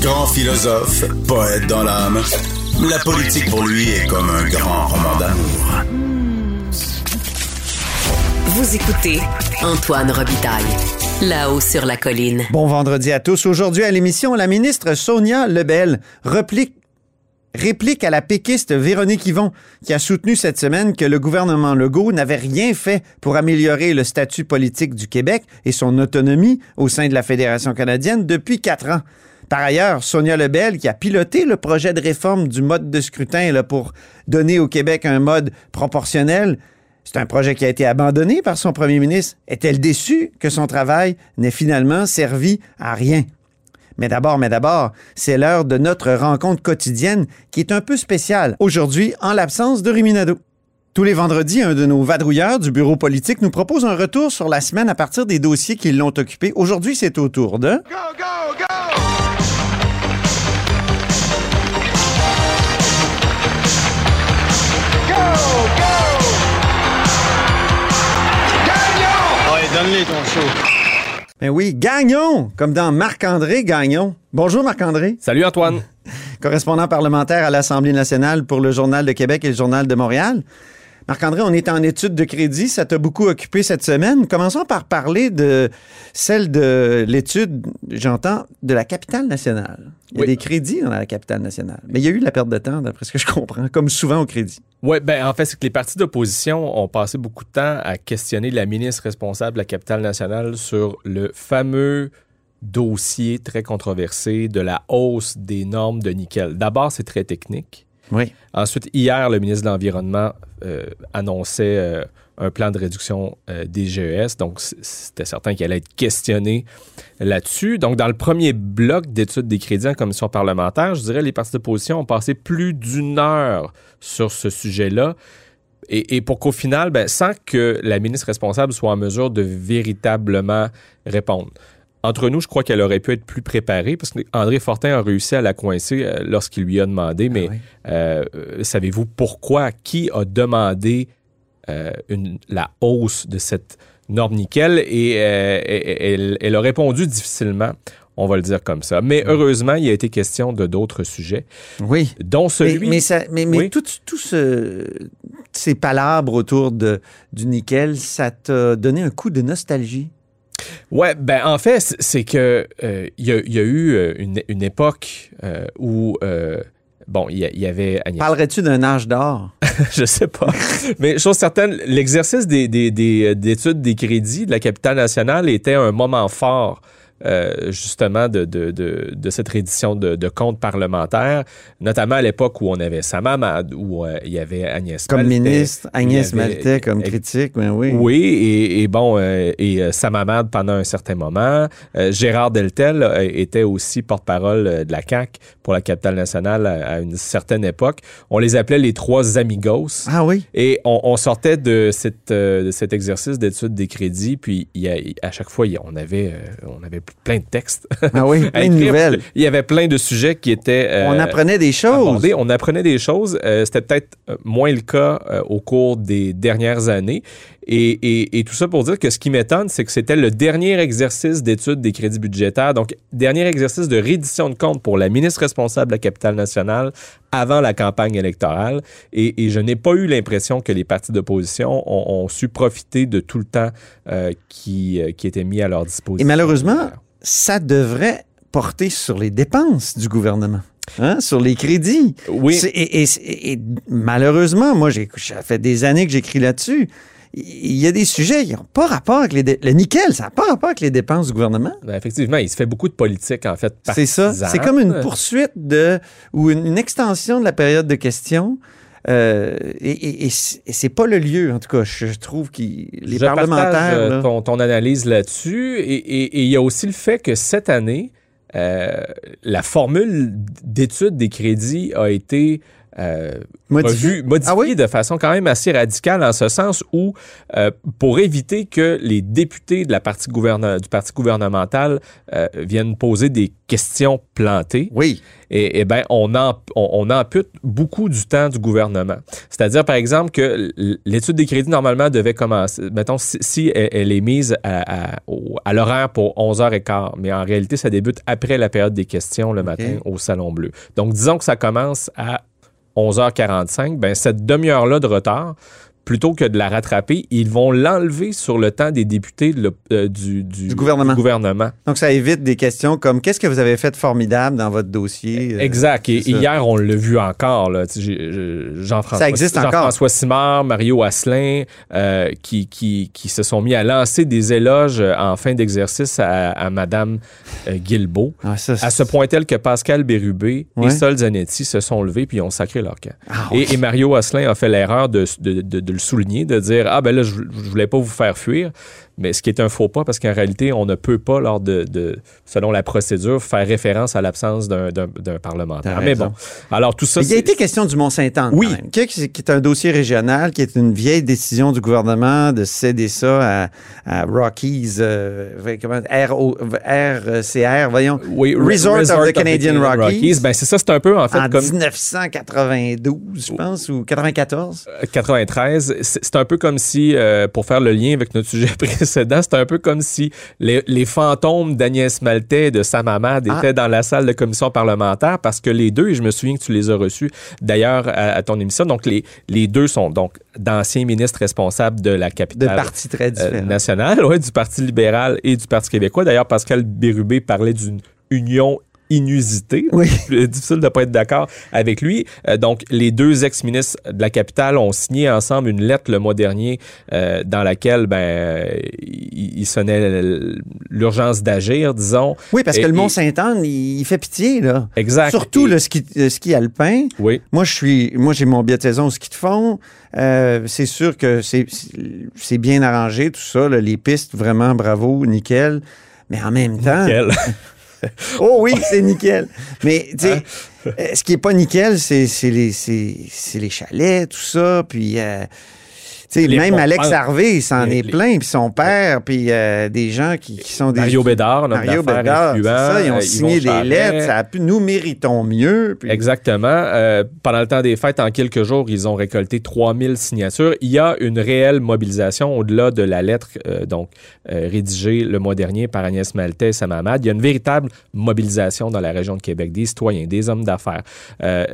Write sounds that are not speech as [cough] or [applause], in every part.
Grand philosophe, poète dans l'âme, la politique pour lui est comme un grand roman d'amour. Vous écoutez Antoine Robitaille, là-haut sur la colline. Bon vendredi à tous. Aujourd'hui à l'émission, la ministre Sonia Lebel replique réplique à la péquiste Véronique Yvon, qui a soutenu cette semaine que le gouvernement Legault n'avait rien fait pour améliorer le statut politique du Québec et son autonomie au sein de la Fédération canadienne depuis quatre ans. Par ailleurs, Sonia Lebel, qui a piloté le projet de réforme du mode de scrutin pour donner au Québec un mode proportionnel, c'est un projet qui a été abandonné par son premier ministre. Est-elle déçue que son travail n'ait finalement servi à rien? Mais d'abord, mais d'abord, c'est l'heure de notre rencontre quotidienne qui est un peu spéciale aujourd'hui en l'absence de Riminado. Tous les vendredis, un de nos vadrouilleurs du bureau politique nous propose un retour sur la semaine à partir des dossiers qui l'ont occupé. Aujourd'hui, c'est au tour de... donne-les ton show. Ben oui, Gagnon, comme dans Marc-André Gagnon. Bonjour Marc-André, Salut Antoine. [laughs] correspondant parlementaire à l'Assemblée nationale pour le Journal de Québec et le Journal de Montréal. Marc-André, on est en étude de crédit, ça t'a beaucoup occupé cette semaine. Commençons par parler de celle de l'étude, j'entends, de la capitale nationale. Il y a Oui. des crédits dans la capitale nationale, mais il y a eu de la perte de temps, d'après ce que je comprends, comme souvent au crédit. Oui, ben en fait, c'est que les partis d'opposition ont passé beaucoup de temps à questionner la ministre responsable de la capitale nationale sur le fameux dossier très controversé de la hausse des normes de nickel. D'abord, c'est très technique. Ensuite, hier, le ministre de l'Environnement euh, annonçait euh, un plan de réduction euh, des GES. Donc, c'était certain qu'il allait être questionné là-dessus. Donc, dans le premier bloc d'études des crédits en commission parlementaire, je dirais les partis d'opposition ont passé plus d'une heure sur ce sujet-là. Et, et pour qu'au final, ben, sans que la ministre responsable soit en mesure de véritablement répondre. Entre nous, je crois qu'elle aurait pu être plus préparée parce qu'André Fortin a réussi à la coincer euh, lorsqu'il lui a demandé, mais oui. euh, savez-vous pourquoi? Qui a demandé euh, une- la hausse de cette norme nickel? Et euh, elle, elle a répondu difficilement, on va le dire comme ça. Mais heureusement, il a été question de d'autres sujets, Oui. dont Mais, celui... mais, ça- mais, mais Oui. tout, tout ce, ces palabres autour de, du nickel, ça t'a donné un coup de nostalgie? Ouais, ben en fait, c'est que euh, il y, a- il y a eu euh, une, une époque euh, où euh, bon, il y, avait Agnès Parlerais-tu d'un âge d'or? [laughs] je sais pas. Mais chose certaine, l'exercice des, des- des- d'études des crédits de la capitale nationale était un moment fort. Euh, justement de, de, de, de cette réédition de, de comptes parlementaires, notamment à l'époque où on avait Samamad, où euh, il y avait Agnès Comme Maltais, ministre, Agnès avait- Maltais comme critique, ben oui. oui, et, et bon, euh, et euh, Sam Hamad pendant un certain moment. Gérard Deltel était aussi porte-parole de la CAQ pour la capitale nationale à, à une certaine époque. On les appelait les trois amigos. Ah oui? Et on, on sortait de, cette, de cet exercice d'étude des crédits, puis il y a- à chaque fois, il y a- on avait, on avait plein de textes. Ah oui, [laughs] plein de nouvelles. Il y avait plein de sujets qui étaient... euh, On apprenait des choses. On apprenait des choses. Euh, C'était peut-être euh, moins le cas euh, au cours des dernières années. Et, et- et tout ça pour dire que ce qui m'étonne, c'est que c'était le dernier exercice d'étude des crédits budgétaires, donc dernier exercice de reddition de compte pour la ministre responsable de la capitale nationale avant la campagne électorale. Et, et je n'ai pas eu l'impression que les partis d'opposition ont, ont su profiter de tout le temps euh, qui, euh, qui était mis à leur disposition. Et malheureusement, ça devrait porter sur les dépenses du gouvernement. Hein, sur les crédits. Oui. C'est- Et, et- et malheureusement, moi, j'ai ça fait des années que j'écris là-dessus. Il y a des sujets qui n'ont pas rapport avec les... dé- Le nickel, ça n'a pas rapport avec les dépenses du gouvernement. Ben, effectivement, il se fait beaucoup de politique, en fait. C'est ça. C'est comme une poursuite de... ou une, une extension de la période de questions Euh, et et- et c'est pas le lieu, en tout cas. Je, je trouve que les Je partage, parlementaires. euh, là- ton, ton analyse là-dessus. Et il y a aussi le fait que cette année, euh, la formule d'étude des crédits a été euh, Modifié? Ah oui? de façon quand même assez radicale en ce sens où, euh, pour éviter que les députés de la partie du parti gouvernemental euh, viennent poser des questions plantées, Oui. et, et ben on, en, on, on ampute beaucoup du temps du gouvernement. C'est-à-dire, par exemple, que l'étude des crédits, normalement, devait commencer, mettons, si, si elle, elle est mise à, à, à l'horaire pour 11h15, mais en réalité, ça débute après la période des questions le matin au Salon Bleu. Donc, disons que ça commence à 11h45, ben cette demi-heure-là de retard, plutôt que de la rattraper, ils vont l'enlever sur le temps des députés de euh, du, du- Du gouvernement. du gouvernement. Donc, ça évite des questions comme qu'est-ce que vous avez fait de formidable dans votre dossier? Euh, Exact. Et hier, on l'a vu encore. Jean-François Ça existe encore. Jean-François Simard, Mario Asselin, euh, qui, qui, qui se sont mis à lancer des éloges en fin d'exercice à, à Madame Guilbeault. Ah, ça, À ce point tel que Pascal Bérubé Ouais. et Sol Zanetti se sont levés puis ont sacré leur camp. Ah, et, et Mario Asselin a fait l'erreur de, de- de- de le souligner, de dire Ah, ben là, je, je voulais pas vous faire fuir. Mais ce qui est un faux pas, parce qu'en réalité, on ne peut pas, lors de, de- selon la procédure, faire référence à l'absence d'un- parlementaire. T'as Mais bon, alors tout ça, Il y a été question du Mont-Saint-Anne. Oui. qui, est un dossier régional, qui est une vieille décision du gouvernement de céder ça à, à Rockies, euh, comment, RO, RCR, voyons. oui, Resort of the Canadian Rockies. Ben, c'est ça, c'est un peu, en fait, en comme 1992, je pense, ou 94. Euh, 93, c'est c'est un peu comme si, euh, pour faire le lien avec notre sujet [laughs] précédent, c'est un peu comme si les, les fantômes d'Agnès Maltais et de Sam Hamad Ah. étaient dans la salle de commission parlementaire parce que les deux, et je me souviens que tu les as reçus d'ailleurs à, à ton émission, donc les, les deux sont donc d'anciens ministres responsables de la De capitale partis très euh, nationale, [laughs] ouais, du Parti libéral et du Parti québécois. D'ailleurs, Pascal Bérubé parlait d'une union inusitée. Oui. C'est [laughs] difficile de ne pas être d'accord avec lui. Euh, donc, les deux ex-ministres de la capitale ont signé ensemble une lettre le mois dernier euh, dans laquelle ben, euh, il, il sonnait l'urgence d'agir, disons. Oui, parce que le Mont-Saint-Anne, il, fait pitié, là. Exact. Surtout Et- le ski, le ski alpin. Oui. Moi, je suis, moi, j'ai mon billet de saison au ski de fond. Euh, c'est sûr que c'est, bien arrangé, tout ça. là, les pistes, vraiment, bravo, nickel. Mais en même temps, [laughs] [laughs] oh oui, c'est nickel. Mais tu sais, Hein? euh, ce qui est pas nickel, c'est, les, les chalets, tout ça. Puis, euh, sais, même Alex Harvey, il s'en est plein. Puis son père, puis euh, des gens qui, qui sont des Mario Bédard, Mario Bédard, ça, ils ont euh, signé des lettres. Ça a pu, nous méritons mieux. puis- Exactement. Euh, pendant le temps des fêtes, en quelques jours, ils ont récolté 3000 signatures. Il y a une réelle mobilisation au-delà de la lettre euh, donc rédigée le mois dernier par Agnès Maltais et Sam Hamad. Il y a une véritable mobilisation dans la région de Québec, des citoyens, des hommes d'affaires,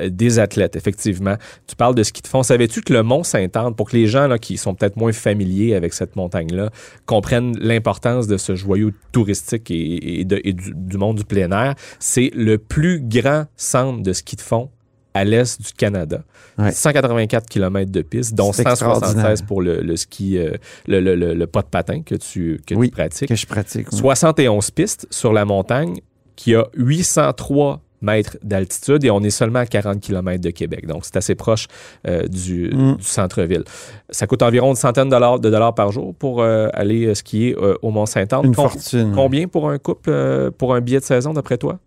des athlètes, effectivement. Tu parles de ski de fond. Savais-tu que le Mont-Saint-Anne, pour que les gens là, qui sont peut-être moins familiers avec cette montagne-là comprennent l'importance de ce joyau touristique et, et de- et du, du monde du plein air, c'est le plus grand centre de ski de fond à l'est du Canada. Ouais. 184 km de piste, dont C'est 176 extraordinaire. pour le, le ski, euh, le, le- le- le pas de patin que tu, que Oui, tu pratiques. que je pratique. oui. 71 pistes sur la montagne qui a 803 mètres d'altitude et on est seulement à 40 km de Québec. Donc, c'est assez proche euh, du, Mm. du centre-ville. Ça coûte environ une centaine de dollars, de dollars par jour pour euh, aller euh, skier euh, au Mont-Saint-Anne. Une Com- fortune. Combien pour un couple, pour un billet de saison, d'après toi?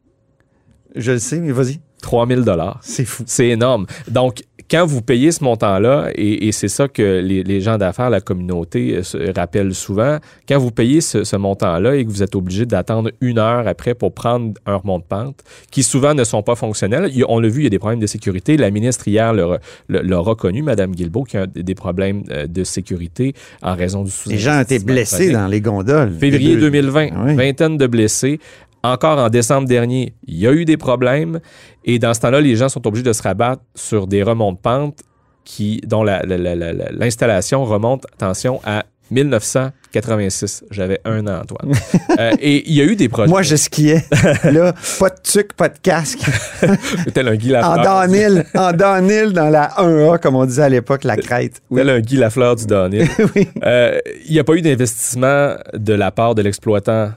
Je le sais, mais vas-y. 3000 dollars. C'est fou. C'est énorme. Donc, quand vous payez ce montant-là, et, et c'est ça que les, les gens d'affaires, la communauté euh, se rappellent souvent, quand vous payez ce, ce montant-là et que vous êtes obligé d'attendre une heure après pour prendre un remont de pente, qui souvent ne sont pas fonctionnels, il on l'a vu, il y a des problèmes de sécurité. La ministre hier l'a reconnu, Mme Guilbeault, qu'il y a des problèmes euh, de sécurité en raison du sous Les gens étaient blessés dans les gondoles. Février Les deux- 2020, Ah oui. vingtaine de blessés. Encore en décembre dernier, il y a eu des problèmes. Et dans ce temps-là, les gens sont obligés de se rabattre sur des remonts de pente qui, dont la- la- la- la- la- l'installation remonte, attention, à 1986. J'avais un an, Antoine. [laughs] Euh, et il y a eu des projets. Moi, je skiais. Là, pas de tuc, pas de casque. [laughs] Tel un Guy En Lafleur. downhill, en downhill dans la 1A, comme on disait à l'époque, la crête. Oui. Tel un Guy Lafleur du downhill. [laughs] Oui. Euh, Il n'y a pas eu d'investissement de la part de l'exploitant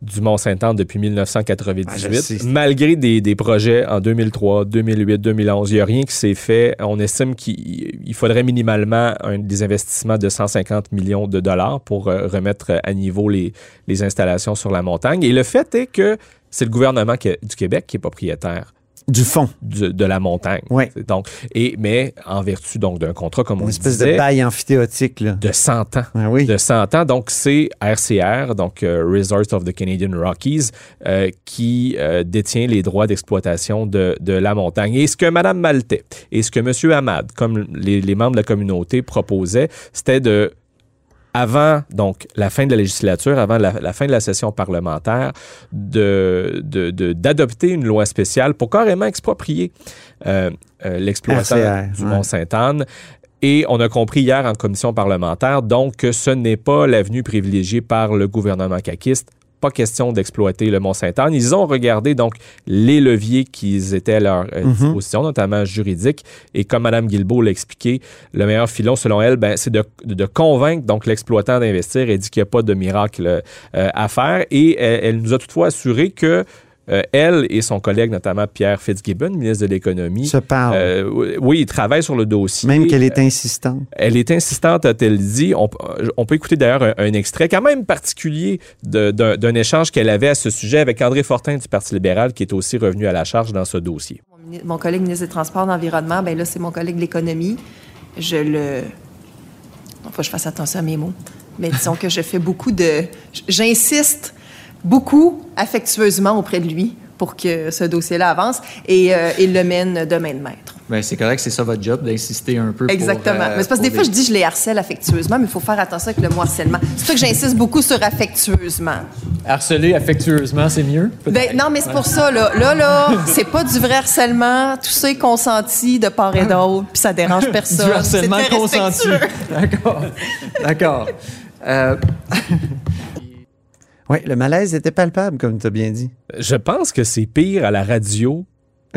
du Mont-Saint-Anne depuis 1998, Ah, malgré des, des projets en 2003, 2008, 2011. Il n'y a rien qui s'est fait. On estime qu'il il faudrait minimalement un, des investissements de 150 millions de dollars pour euh, remettre à niveau les, les installations sur la montagne. Et le fait est que c'est le gouvernement que- du Québec qui est propriétaire Du fond. du- de la montagne. Ouais. Donc, et, mais en vertu donc d'un contrat, comme on Une espèce disait, de bail amphithéotique, là. de 100 ans Ah oui. de 100 ans. Donc, c'est RCR, donc euh, Resorts of the Canadian Rockies, euh, qui euh, détient les droits d'exploitation de, de la montagne. Et ce que Mme Maltais et ce que M. Hamad, comme les, les membres de la communauté, proposaient, c'était de avant donc la fin de la législature, avant la, la fin de la session parlementaire, de, de- de- d'adopter une loi spéciale pour carrément exproprier euh, euh, l'exploitation du. Mont-Sainte-Anne. Et on a compris hier en commission parlementaire, donc, que ce n'est pas l'avenue privilégiée par le gouvernement caquiste. Pas question d'exploiter le Mont-Sainte-Anne. Ils ont regardé donc les leviers qui étaient à leur euh, Mhm. disposition, notamment juridiques. Et comme Mme Guilbeault l'a expliqué, le meilleur filon, selon elle, ben, c'est de, de convaincre donc l'exploitant d'investir. Elle dit qu'il n'y a pas de miracle euh, à faire. Et elle, elle nous a toutefois assuré que euh, elle et son collègue, notamment Pierre Fitzgibbon, ministre de l'Économie, Se parle. euh, oui, ils travaillent sur le dossier. Même qu'elle est insistante. Elle est insistante, a-t-elle dit. On, on peut écouter d'ailleurs un, un extrait quand même particulier d'un échange qu'elle avait à ce sujet avec André Fortin du Parti libéral, qui est aussi revenu à la charge dans ce dossier. Mon collègue ministre des Transports et de l'Environnement, ben là, c'est mon collègue de l'économie. Je le. Il faut que je fasse attention à mes mots. Mais disons que je fais beaucoup de. J'insiste beaucoup affectueusement auprès de lui pour que ce dossier-là avance et euh, il le mène de main de maître. Ben, c'est correct, c'est ça votre job, d'insister un peu. pour, Exactement. euh, mais c'est parce que des pour fois, je dis je les harcèle affectueusement, mais il faut faire attention avec le mot harcèlement. C'est pour ça que j'insiste beaucoup sur affectueusement. Harceler affectueusement, c'est mieux? Ben, non, mais c'est pour ça, là. Là, là, c'est pas du vrai harcèlement. Tout ça est consenti de part et d'autre, puis ça dérange personne. du harcèlement consenti. D'accord. D'accord. Euh, [laughs] Oui, le malaise était palpable, comme tu as bien dit. Je pense que c'est pire à la radio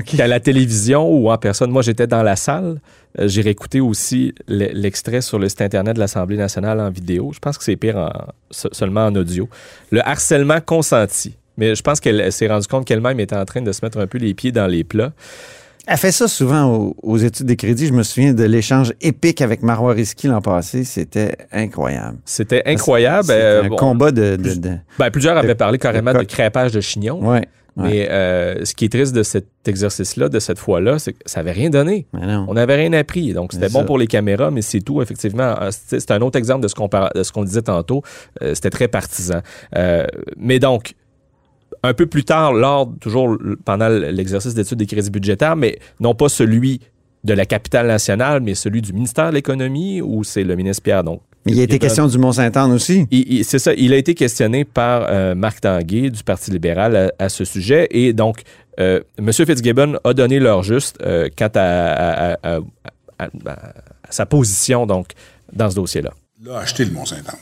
qu'à la télévision ou en personne. Moi, j'étais dans la salle. Euh, J'ai réécouté aussi le- l'extrait sur le site Internet de l'Assemblée nationale en vidéo. Je pense que c'est pire en- se- seulement en audio. Le harcèlement consenti. Mais je pense qu'elle s'est rendue compte qu'elle-même était en train de se mettre un peu les pieds dans les plats. Elle fait ça souvent aux, aux études des crédits. Je me souviens de l'échange épique avec Marois Risky l'an passé. C'était incroyable. C'était incroyable. C'était Euh, un bon, combat de... de, de- ben, plusieurs avaient parlé carrément de crêpage de chignon. Ouais. ouais. Mais euh, ce qui est triste de cet exercice-là, de cette fois-là, c'est que ça n'avait rien donné. On n'avait rien appris. Donc, c'était bon ça. pour les caméras, mais c'est tout, effectivement. Euh, C'est un autre exemple de ce qu'on par- disait tantôt. Euh, c'était très partisan. Euh, mais donc, un peu plus tard, lors, toujours pendant l'exercice d'études des crédits budgétaires, mais non pas celui de la capitale nationale, mais celui du ministère de l'Économie, où c'est le ministre Pierre. Donc, Mais il a été question du Mont-Saint-Anne aussi. Il- il- C'est ça, il a été questionné par euh, Marc Tanguay du Parti libéral à, à ce sujet. Et donc, euh, M. Fitzgibbon a donné leur juste euh, quant à, à- à- à- à- à sa position donc, dans ce dossier-là. Là, acheter le Mont-Saint-Anne.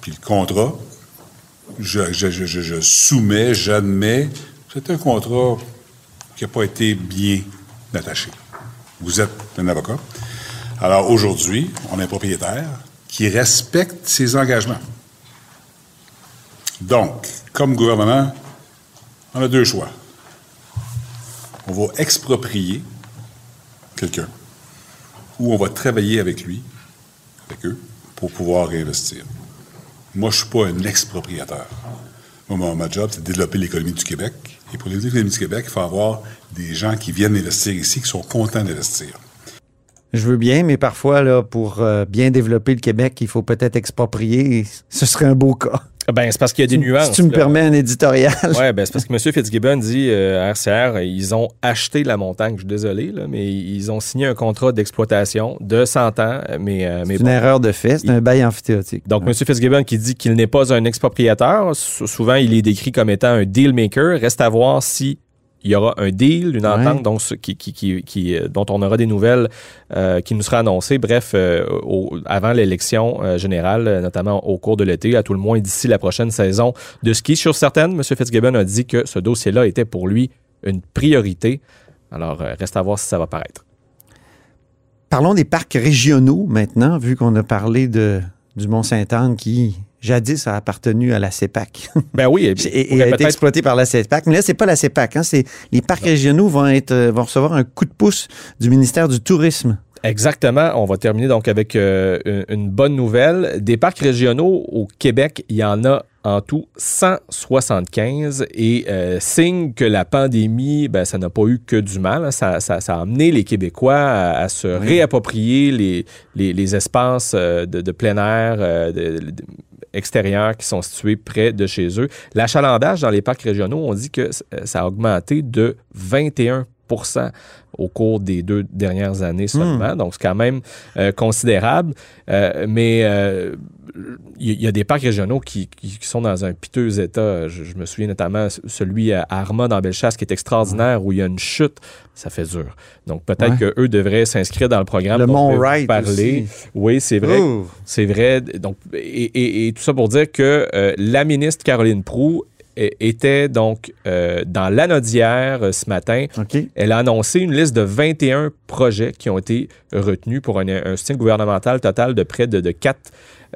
Puis le contrat, je, je- je- soumets, j'admets, c'est un contrat qui n'a pas été bien attaché. Vous êtes un avocat. Alors aujourd'hui, on a un propriétaire qui respecte ses engagements. Donc, comme gouvernement, on a deux choix. On va exproprier quelqu'un ou on va travailler avec lui avec eux pour pouvoir réinvestir. Moi, je ne suis pas un expropriateur. Moi, mon- ma job, c'est de développer l'économie du Québec. Et pour développer l'économie du Québec, il faut avoir des gens qui viennent investir ici, qui sont contents d'investir. Je veux bien, mais parfois, là, pour euh, bien développer le Québec, il faut peut-être exproprier. Ce serait un beau cas. Ben, c'est parce qu'il y a des nuances. Si tu me là. permets un éditorial. Oui, ben, c'est parce que M. Fitzgibbon dit euh, à RCR, ils ont acheté la montagne. Je suis désolé, là, mais ils ont signé un contrat d'exploitation de 100 ans. Mais, euh, mais C'est une erreur de fait. C'est un bail amphithéotique. Donc, M. Fitzgibbon qui dit qu'il n'est pas un expropriateur, sou- souvent il est décrit comme étant un deal maker. Reste à voir si il y aura un deal, une entente Ouais. donc, qui, qui- qui- qui, euh, dont on aura des nouvelles euh, qui nous sera annoncées, bref, euh, au- avant l'élection euh, générale, notamment au cours de l'été, à tout le moins d'ici la prochaine saison de ski. Sur certaines, M. Fitzgibbon a dit que ce dossier-là était pour lui une priorité. Alors, reste à voir si ça va paraître. Parlons des parcs régionaux maintenant, vu qu'on a parlé de, du Mont-Sainte-Anne qui, jadis a appartenu à la CEPAC. [laughs] Ben oui, et, [laughs] et a été exploité par la CEPAC. Mais là, c'est pas la CEPAC. Hein, c'est les parcs régionaux vont être euh, vont recevoir un coup de pouce du ministère du Tourisme. Exactement. On va terminer donc avec euh, une, une bonne nouvelle. Des parcs régionaux au Québec, il y en a en tout 175 et euh, signe que la pandémie, ben, ça n'a pas eu que du mal. hein. Ça, ça- ça a amené les Québécois à, à se réapproprier les, les, les espaces euh, de, de plein air euh, de- de- extérieurs qui sont situés près de chez eux. L'achalandage dans les parcs régionaux, on dit que c- ça a augmenté de 21 au cours des deux dernières années seulement. Donc, c'est quand même euh, considérable. Euh, mais euh, il y, a des parcs régionaux qui, qui- qui sont dans un piteux état. Je, je me souviens notamment celui à Arma dans Bellechasse qui est extraordinaire où il y a une chute. Ça fait dur. Donc peut-être Ouais. qu'eux devraient s'inscrire dans le programme. Le Mont Wright parler. aussi. Oui, c'est vrai. C'est vrai. Donc, et, et- et tout ça pour dire que la ministre Caroline Proux était donc euh, dans l'anodière euh, ce matin. Elle a annoncé une liste de 21 projets qui ont été retenus pour un, un soutien gouvernemental total de près de, de 4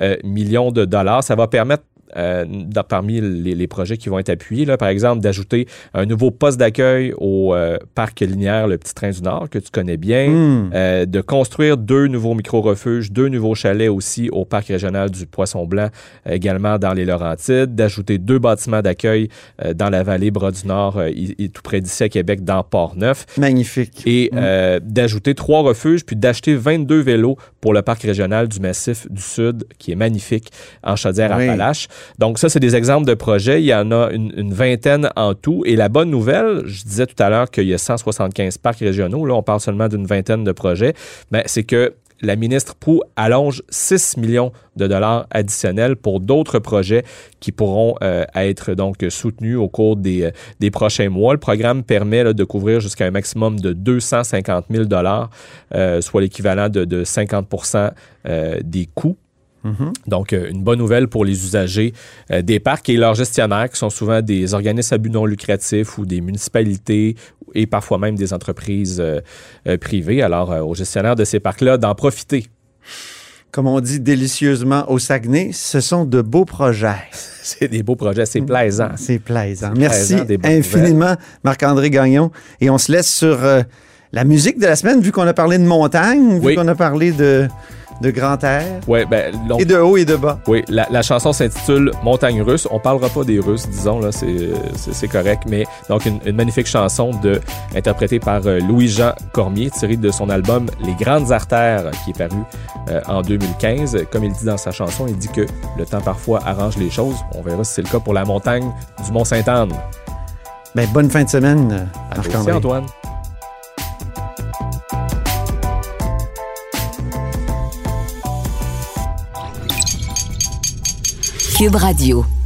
euh, millions de dollars. Ça va permettre euh, dans- parmi les, les projets qui vont être appuyés, là, par exemple, d'ajouter un nouveau poste d'accueil au euh, parc linéaire Le Petit Train du Nord, que tu connais bien, Hmm. euh, de construire deux nouveaux micro-refuges, deux nouveaux chalets aussi au parc régional du Poisson-Blanc, euh, également dans les Laurentides, d'ajouter deux bâtiments d'accueil dans la vallée Bras-du-Nord, euh, i- i- tout près d'ici à Québec, dans Port-Neuf Magnifique. et euh, d'ajouter trois refuges, puis d'acheter 22 vélos pour le parc régional du Massif du Sud, qui est magnifique, en Chaudière-Appalaches. Donc ça, c'est des exemples de projets. Il y en a une, vingtaine en tout. Et la bonne nouvelle, je disais tout à l'heure qu'il y a 175 parcs régionaux. Là, on parle seulement d'une vingtaine de projets. Mais c'est que la ministre Proux allonge 6 millions de dollars additionnels pour d'autres projets qui pourront euh, être donc soutenus au cours des, euh, prochains mois. Le programme permet de couvrir jusqu'à un maximum de 250 000 dollars, euh, soit l'équivalent de, de 50% euh, des coûts. Donc, euh, une bonne nouvelle pour les usagers euh, des parcs et leurs gestionnaires, qui sont souvent des organismes à but non lucratif ou des municipalités et parfois même des entreprises euh, privées. Alors, euh, aux gestionnaires de ces parcs-là, d'en profiter. Comme on dit délicieusement au Saguenay, ce sont de beaux projets. [laughs] C'est des beaux projets, c'est plaisant. C'est plaisant. C'est Merci plaisant, bonnes infiniment, Marc-André Gagnon. Et on se laisse sur la musique de la semaine, vu qu'on a parlé de montagne, vu Oui. qu'on a parlé de, de grand air, Ouais, ben, et de haut et de bas. Oui, la, la chanson s'intitule Montagne russe. On parlera pas des Russes, disons, là, c'est, correct, mais donc une, une magnifique chanson de, interprétée par euh, Louis-Jean Cormier, tirée de son album Les Grandes Artères, qui est paru euh, en 2015. Comme il dit dans sa chanson, il dit que le temps parfois arrange les choses. On verra si c'est le cas pour la montagne du Mont-Sainte-Anne. Ben, bonne fin de semaine, Marc-André. Antoine. Cube Radio.